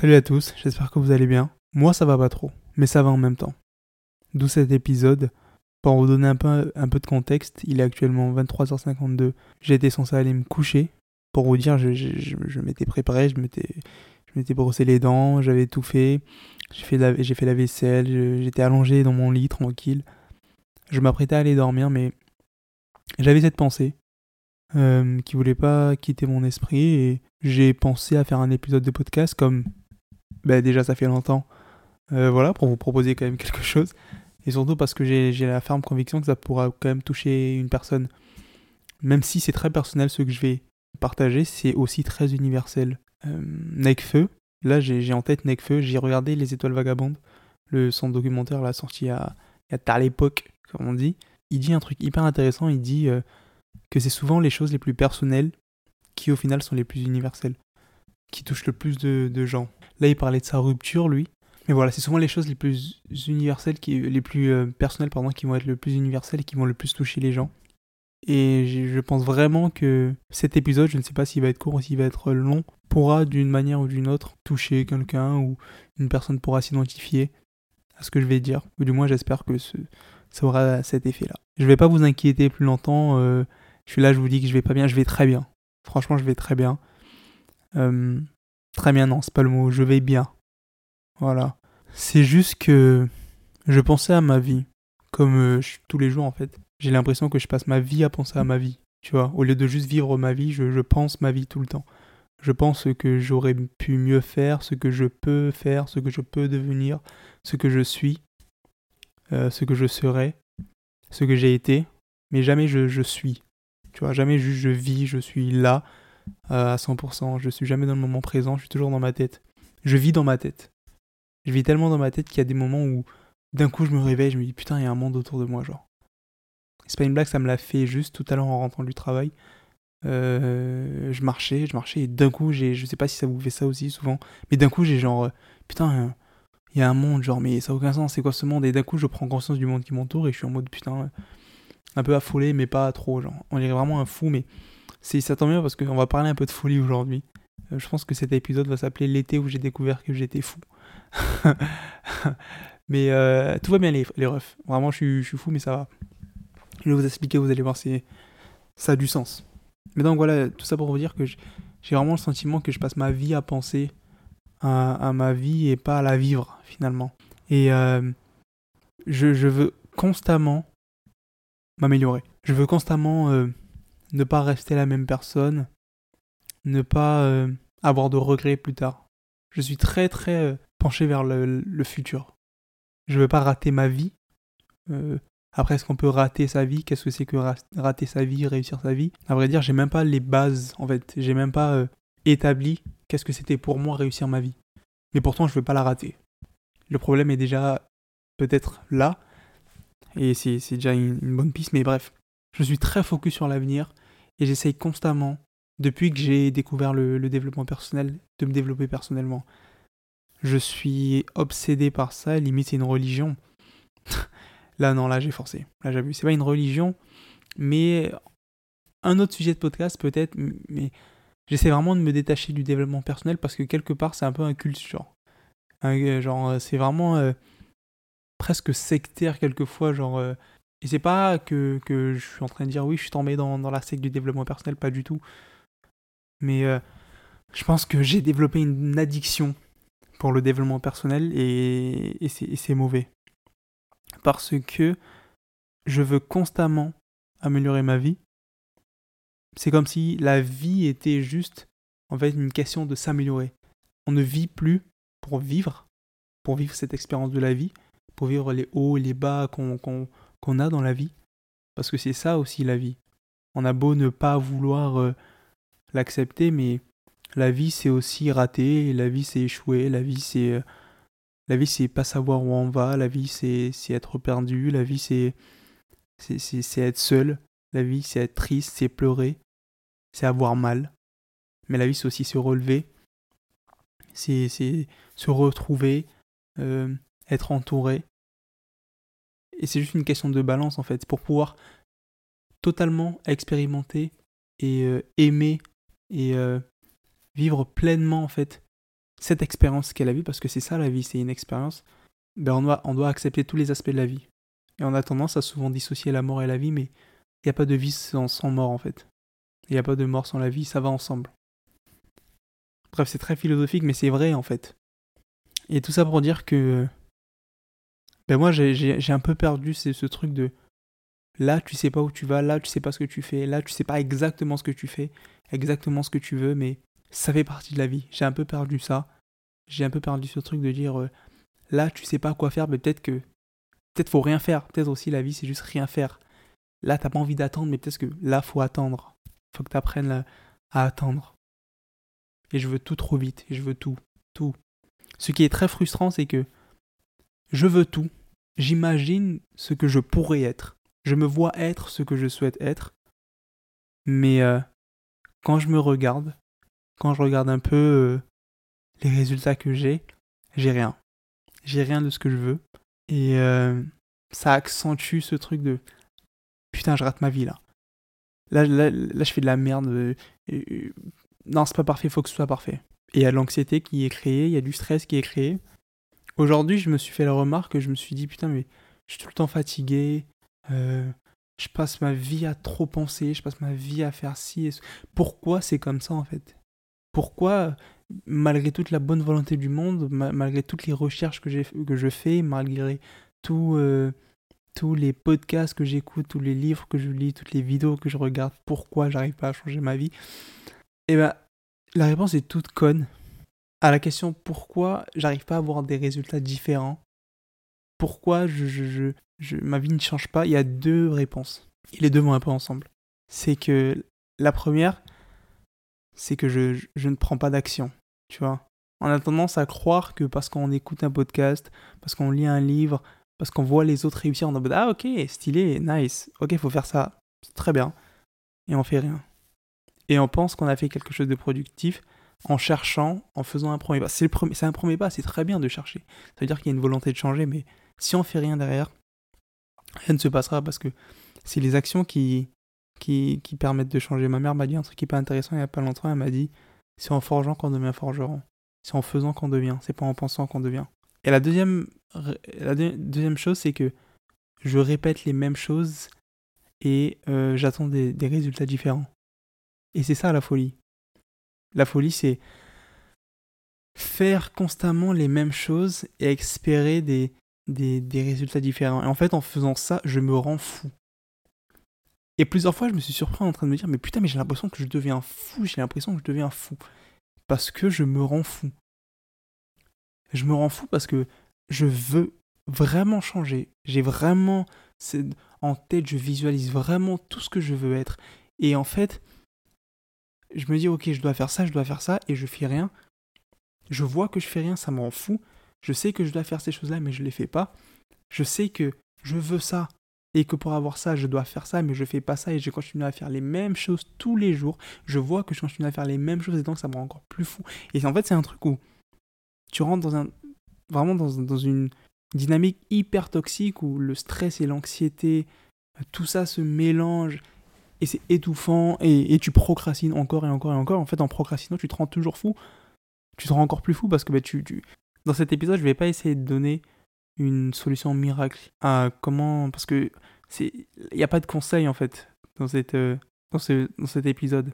Salut à tous, j'espère que vous allez bien. Moi ça va pas trop, mais ça va en même temps. D'où cet épisode. Pour vous donner un peu, de contexte, il est actuellement 23h52. J'étais censé aller me coucher. Pour vous dire, je, m'étais préparé, je m'étais, brossé les dents, j'avais tout fait. J'ai fait, la, j'ai fait la vaisselle, j'étais allongé dans mon lit tranquille. Je m'apprêtais à aller dormir, mais j'avais cette pensée euh, qui voulait pas quitter mon esprit et j'ai pensé à faire un épisode de podcast comme bah, déjà ça fait longtemps, euh, voilà, pour vous proposer quand même quelque chose. Et surtout parce que j'ai la ferme conviction que ça pourra quand même toucher une personne. Même si c'est très personnel ce que je vais partager, c'est aussi très universel. Euh, Necfeu, là j'ai en tête Necfeu, j'ai regardé Les Étoiles Vagabondes, le centre documentaire là sorti à, à l'époque, comme on dit. Il dit un truc hyper intéressant, il dit euh, que c'est souvent les choses les plus personnelles qui au final sont les plus universelles, qui touchent le plus de gens. Là, il parlait de sa rupture, lui. Mais voilà, c'est souvent les choses les plus universelles, les plus euh, personnelles, pardon, qui vont être le plus universelles et qui vont le plus toucher les gens. Et je pense vraiment que cet épisode, je ne sais pas s'il va être court ou s'il va être long, pourra d'une manière ou d'une autre toucher quelqu'un ou une personne pourra s'identifier à ce que je vais dire. Ou du moins, j'espère que ça aura cet effet-là. Je ne vais pas vous inquiéter plus longtemps. Euh, je suis là, je vous dis que je vais pas bien. Je vais très bien. Franchement, je vais très bien. Euh, Très bien, non, c'est pas le mot, je vais bien. Voilà. C'est juste que je pensais à ma vie, comme euh, tous les jours en fait. J'ai l'impression que je passe ma vie à penser à ma vie, tu vois. Au lieu de juste vivre ma vie, je, pense ma vie tout le temps. Je pense ce que j'aurais pu mieux faire, ce que je peux faire, ce que je peux devenir, ce que je suis, euh, ce que je serai, ce que j'ai été, mais jamais je, je suis. Tu vois, jamais juste je vis, je suis là, à 100%. Je suis jamais dans le moment présent, je suis toujours dans ma tête. Je vis dans ma tête. Je vis tellement dans ma tête qu'il y a des moments où d'un coup je me réveille, je me dis putain, il y a un monde autour de moi, genre. C'est pas une blague, ça me l'a fait juste tout à l'heure en rentrant du travail. Euh, je marchais, je marchais et d'un coup, j'ai, je sais pas si ça vous fait ça aussi souvent, mais d'un coup, j'ai genre, putain, il y a un monde, genre, mais ça n'a aucun sens, c'est quoi ce monde? Et d'un coup, je prends conscience du monde qui m'entoure et je suis en mode putain, un peu affolé, mais pas trop, genre. On dirait vraiment un fou, mais ça tombe bien parce qu'on va parler un peu de folie aujourd'hui. Euh, je pense que cet épisode va s'appeler L'été où j'ai découvert que j'étais fou. mais euh, tout va bien les, les refs. Vraiment, je suis, je suis, fou, mais ça va. Je vais vous expliquer, vous allez voir, c'est, ça a du sens. Mais donc voilà, tout ça pour vous dire que j'ai vraiment le sentiment que je passe ma vie à penser à, ma vie et pas à la vivre finalement. Et euh, je, je, veux constamment m'améliorer. Je veux constamment ne pas rester la même personne, ne pas euh, avoir de regrets plus tard. Je suis très très euh, penché vers le, futur. Je veux pas rater ma vie. Euh, après, est-ce qu'on peut rater sa vie? Qu'est-ce que c'est que rater sa vie, réussir sa vie? À vrai dire, j'ai même pas les bases en fait. J'ai même pas établi qu'est-ce que c'était pour moi réussir ma vie. Mais pourtant, je veux pas la rater. Le problème est déjà peut-être là. Et c'est déjà une, une bonne piste, mais bref. Je suis très focus sur l'avenir et j'essaye constamment, depuis que j'ai découvert le, développement personnel, de me développer personnellement. Je suis obsédé par ça, limite c'est une religion. là non, là j'ai forcé. Là vu. C'est pas une religion, mais un autre sujet de podcast peut-être, mais j'essaie vraiment de me détacher du développement personnel parce que quelque part c'est un peu un culte genre. genre c'est vraiment euh, presque sectaire quelquefois, genre euh, et c'est pas que, que, je suis en train de dire oui, je suis tombé dans, dans la secte du développement personnel, pas du tout. Mais euh, je pense que j'ai développé une addiction pour le développement personnel et, et c'est mauvais. Parce que je veux constamment améliorer ma vie. C'est comme si la vie était juste en fait une question de s'améliorer. On ne vit plus pour vivre, pour vivre cette expérience de la vie, pour vivre les hauts et les bas qu'on qu'on a dans la vie. Parce que c'est ça aussi la vie. On a beau ne pas vouloir euh, l'accepter, mais la vie c'est aussi rater, la vie c'est échouer, la vie c'est euh, la vie c'est pas savoir où on va, la vie c'est être perdu, la vie c'est c'est être seul, la vie c'est être triste, c'est pleurer, c'est avoir mal. Mais la vie c'est aussi se relever, c'est se retrouver, euh, être entouré, et c'est juste une question de balance en fait, pour pouvoir totalement expérimenter et euh, aimer et euh, vivre pleinement en fait cette expérience qu'est la vie, parce que c'est ça la vie, c'est une expérience, ben on, doit, accepter tous les aspects de la vie. Et on a tendance à souvent dissocier la mort et la vie, mais il n'y a pas de vie sans, sans mort en fait. Il n'y a pas de mort sans la vie, ça va ensemble. Bref, c'est très philosophique, mais c'est vrai en fait. Et tout ça pour dire que. Ben moi, j'ai un peu perdu ce truc de. Là, tu sais pas où tu vas, là, tu sais pas ce que tu fais, là, tu sais pas exactement ce que tu fais, exactement ce que tu veux, mais ça fait partie de la vie. J'ai un peu perdu ça. J'ai un peu perdu ce truc de dire. Euh, là, tu sais pas quoi faire, mais peut-être que. Peut-être faut rien faire. Peut-être aussi la vie, c'est juste rien faire. Là, t'as pas envie d'attendre, mais peut-être que là, faut attendre. Faut que tu apprennes à attendre. Et je veux tout trop vite. Et je veux tout. Tout. Ce qui est très frustrant, c'est que je veux tout. J'imagine ce que je pourrais être. Je me vois être ce que je souhaite être. Mais euh, quand je me regarde, quand je regarde un peu euh, les résultats que j'ai, j'ai rien. J'ai rien de ce que je veux. Et euh, ça accentue ce truc de putain, je rate ma vie là. Là, là, là je fais de la merde. non, c'est pas parfait, faut que ce soit parfait. Et il y a l'anxiété qui est créée, il y a du stress qui est créé. Aujourd'hui, je me suis fait la remarque que je me suis dit, putain, mais je suis tout le temps fatigué, euh, je passe ma vie à trop penser, je passe ma vie à faire ci et Pourquoi c'est comme ça en fait? Pourquoi, malgré toute la bonne volonté du monde, malgré toutes les recherches que, que je fais, malgré euh, tous les podcasts que j'écoute, tous les livres que je lis, toutes les vidéos que je regarde, pourquoi j'arrive pas à changer ma vie? Eh ben, la réponse est toute conne. À la question pourquoi j'arrive pas à avoir des résultats différents, pourquoi je, je, ma vie ne change pas, il y a deux réponses. Et les deux vont un peu ensemble. C'est que la première, c'est que je, je ne prends pas d'action. Tu vois On a tendance à croire que parce qu'on écoute un podcast, parce qu'on lit un livre, parce qu'on voit les autres réussir, on est en ah ok, stylé, nice, ok, faut faire ça, c'est très bien. Et on fait rien et on pense qu'on a fait quelque chose de productif en cherchant, en faisant un premier pas. C'est, un premier pas, c'est très bien de chercher. Ça veut dire qu'il y a une volonté de changer, mais si on fait rien derrière, rien ne se passera parce que c'est les actions qui, qui, qui permettent de changer. Ma mère m'a dit un truc qui est pas intéressant il y a pas longtemps, elle m'a dit c'est en forgeant qu'on devient forgeron. C'est en faisant qu'on devient, c'est pas en pensant qu'on devient. Et la deuxième, la deuxième chose, c'est que je répète les mêmes choses et euh, j'attends des résultats différents. Et c'est ça la folie. La folie, c'est faire constamment les mêmes choses et espérer des, résultats différents. Et en fait, en faisant ça, je me rends fou. Et plusieurs fois, je me suis surpris en train de me dire, mais putain, mais j'ai l'impression que je deviens fou, j'ai l'impression que je deviens fou. Parce que je me rends fou. Je me rends fou parce que je veux vraiment changer. J'ai vraiment en tête, je visualise vraiment tout ce que je veux être. Et en fait, je me dis, ok, je dois faire ça, je dois faire ça, et je fais rien. Je vois que je fais rien, ça m'en fout. Je sais que je dois faire ces choses-là, mais je les fais pas. Je sais que je veux ça, et que pour avoir ça, je dois faire ça, mais je fais pas ça, et je continue à faire les mêmes choses tous les jours. Je vois que je continue à faire les mêmes choses, et donc ça me rend encore plus fou. Et en fait, c'est un truc où tu rentres dans un. Vraiment dans, dans une dynamique hyper toxique où le stress et l'anxiété, tout ça se mélange et c'est étouffant et, tu procrastines encore et encore et encore. En fait, en procrastinant, tu te rends toujours fou. Tu te rends encore plus fou parce que bah, tu, dans cet épisode, je vais pas essayer de donner une solution miracle à comment. Parce que c'est il n'y a pas de conseil en fait dans, cette, euh, dans, ce, dans cet épisode.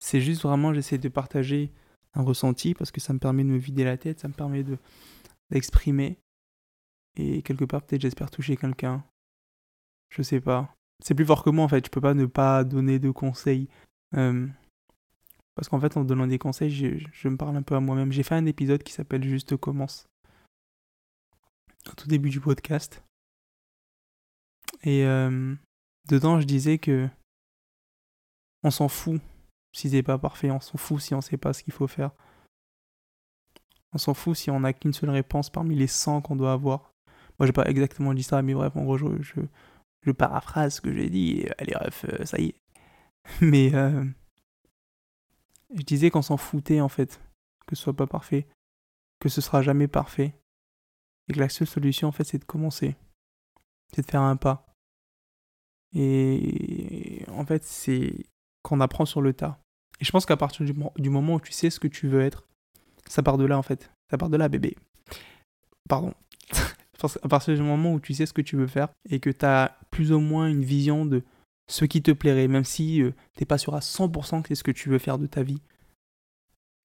C'est juste vraiment, j'essaie de partager un ressenti parce que ça me permet de me vider la tête, ça me permet de d'exprimer. Et quelque part, peut-être, j'espère toucher quelqu'un. Je sais pas c'est plus fort que moi en fait. Je peux pas ne pas donner de conseils. Euh, parce qu'en fait, en donnant des conseils, je, me parle un peu à moi-même. J'ai fait un épisode qui s'appelle Juste commence. Au tout début du podcast. Et euh, dedans, je disais que on s'en fout si c'est pas parfait. On s'en fout si on sait pas ce qu'il faut faire. On s'en fout si on n'a qu'une seule réponse parmi les 100 qu'on doit avoir. Moi, j'ai pas exactement dit ça, mais bref, en gros, je, je paraphrase ce que j'ai dit, allez ref, euh, ça y est. Mais euh, je disais qu'on s'en foutait en fait, que ce soit pas parfait, que ce sera jamais parfait, et que la seule solution en fait c'est de commencer, c'est de faire un pas. Et en fait c'est qu'on apprend sur le tas. Et je pense qu'à partir du, moment où tu sais ce que tu veux être, Ça part de là en fait. Ça part de là, bébé. Pardon. À partir du moment où tu sais ce que tu veux faire et que tu as plus ou moins une vision de ce qui te plairait, même si euh, t'es pas sûr à 100% que c'est ce que tu veux faire de ta vie.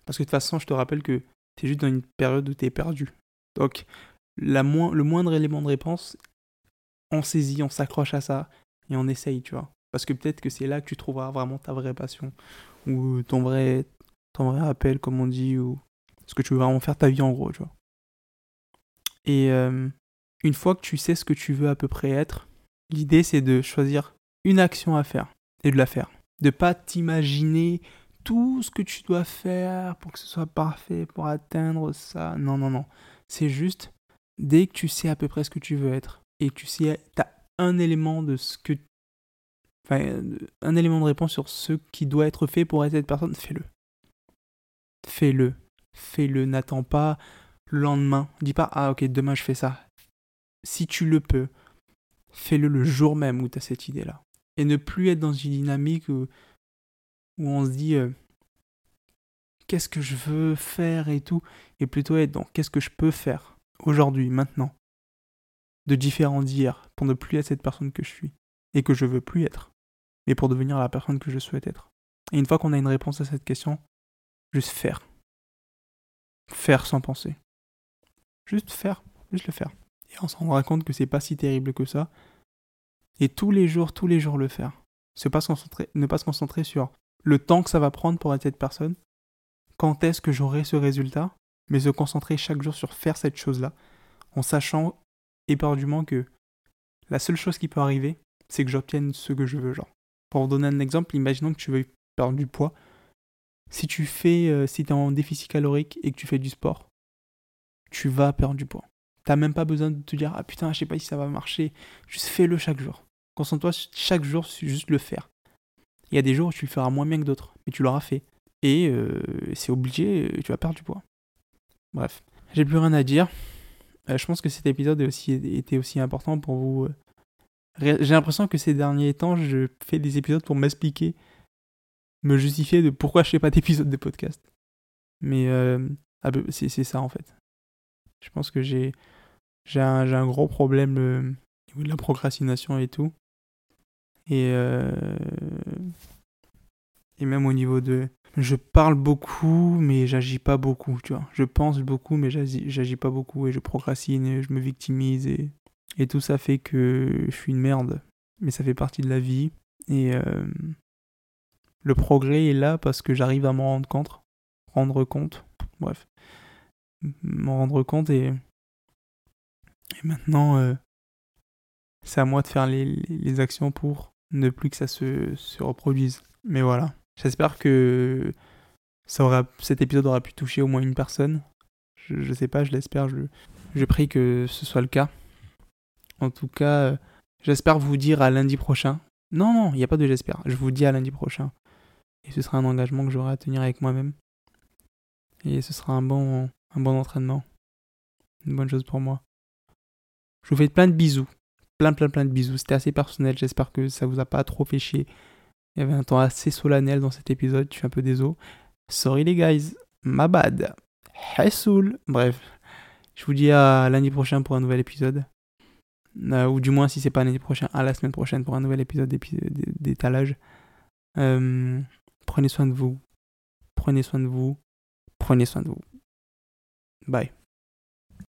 Parce que de toute façon, je te rappelle que tu es juste dans une période où tu es perdu. Donc, la le moindre élément de réponse, on saisit, on s'accroche à ça et on essaye, tu vois. Parce que peut-être que c'est là que tu trouveras vraiment ta vraie passion ou ton vrai, ton vrai appel, comme on dit, ou ce que tu veux vraiment faire ta vie en gros, tu vois. Et euh, une fois que tu sais ce que tu veux à peu près être, l'idée c'est de choisir une action à faire et de la faire. De pas t'imaginer tout ce que tu dois faire pour que ce soit parfait, pour atteindre ça. Non, non, non. C'est juste, dès que tu sais à peu près ce que tu veux être, et que tu sais, tu as un élément de ce que. Enfin, un élément de réponse sur ce qui doit être fait pour être cette personne, fais-le. Fais-le. Fais-le. N'attends pas le lendemain. Dis pas, ah ok, demain je fais ça. Si tu le peux, fais-le le jour même où tu as cette idée-là. Et ne plus être dans une dynamique où, on se dit, euh, qu'est-ce que je veux faire et tout, et plutôt être dans qu'est-ce que je peux faire aujourd'hui, maintenant, de différent d'hier, pour ne plus être cette personne que je suis, et que je veux plus être, mais pour devenir la personne que je souhaite être. Et une fois qu'on a une réponse à cette question, juste faire. Faire sans penser. Juste faire, juste le faire. Et on se rendra compte que c'est pas si terrible que ça. Et tous les jours, tous les jours le faire. Ne pas se concentrer sur le temps que ça va prendre pour être cette personne, quand est-ce que j'aurai ce résultat, mais se concentrer chaque jour sur faire cette chose-là, en sachant éperdument que la seule chose qui peut arriver, c'est que j'obtienne ce que je veux. Genre, pour vous donner un exemple, imaginons que tu veux perdre du poids. Si tu fais, euh, si es en déficit calorique et que tu fais du sport, tu vas perdre du poids. T'as même pas besoin de te dire ah putain je sais pas si ça va marcher. Juste fais-le chaque jour. Concentre-toi chaque jour juste le faire. Il y a des jours où tu le feras moins bien que d'autres, mais tu l'auras fait et euh, c'est obligé, euh, tu vas perdre du poids. Bref, j'ai plus rien à dire. Euh, je pense que cet épisode était aussi important pour vous. J'ai l'impression que ces derniers temps, je fais des épisodes pour m'expliquer, me justifier de pourquoi je fais pas d'épisodes de podcast. Mais ah bah, c'est ça en fait. Je pense que j'ai un, un, gros problème au niveau de la procrastination et tout. Et, et même au niveau de, je parle beaucoup, mais j'agis pas beaucoup, tu vois. Je pense beaucoup, mais j'agis pas beaucoup et je procrastine et je me victimise et, et tout ça fait que je suis une merde. Mais ça fait partie de la vie et euh, le progrès est là parce que j'arrive à m'en rendre compte, rendre compte, bref, m'en rendre compte et, et maintenant euh, c'est à moi de faire les, les, actions pour ne plus que ça se, se reproduise. Mais voilà. J'espère que ça aura, cet épisode aura pu toucher au moins une personne. Je, je sais pas, je l'espère, je, je prie que ce soit le cas. En tout cas, euh, j'espère vous dire à lundi prochain. Non, non, il n'y a pas de j'espère. Je vous dis à lundi prochain. Et ce sera un engagement que j'aurai à tenir avec moi-même. Et ce sera un bon, un bon entraînement. Une bonne chose pour moi. Je vous fais plein de bisous. Plein, plein, plein de bisous. C'était assez personnel. J'espère que ça vous a pas trop fait chier. Il y avait un temps assez solennel dans cet épisode, je suis un peu désolé. Sorry les guys, my bad. Hassoul. Bref, je vous dis à lundi prochain pour un nouvel épisode. Euh, ou du moins, si c'est pas lundi prochain, à la semaine prochaine pour un nouvel épisode d'étalage. Euh, prenez soin de vous. Prenez soin de vous. Prenez soin de vous. Bye.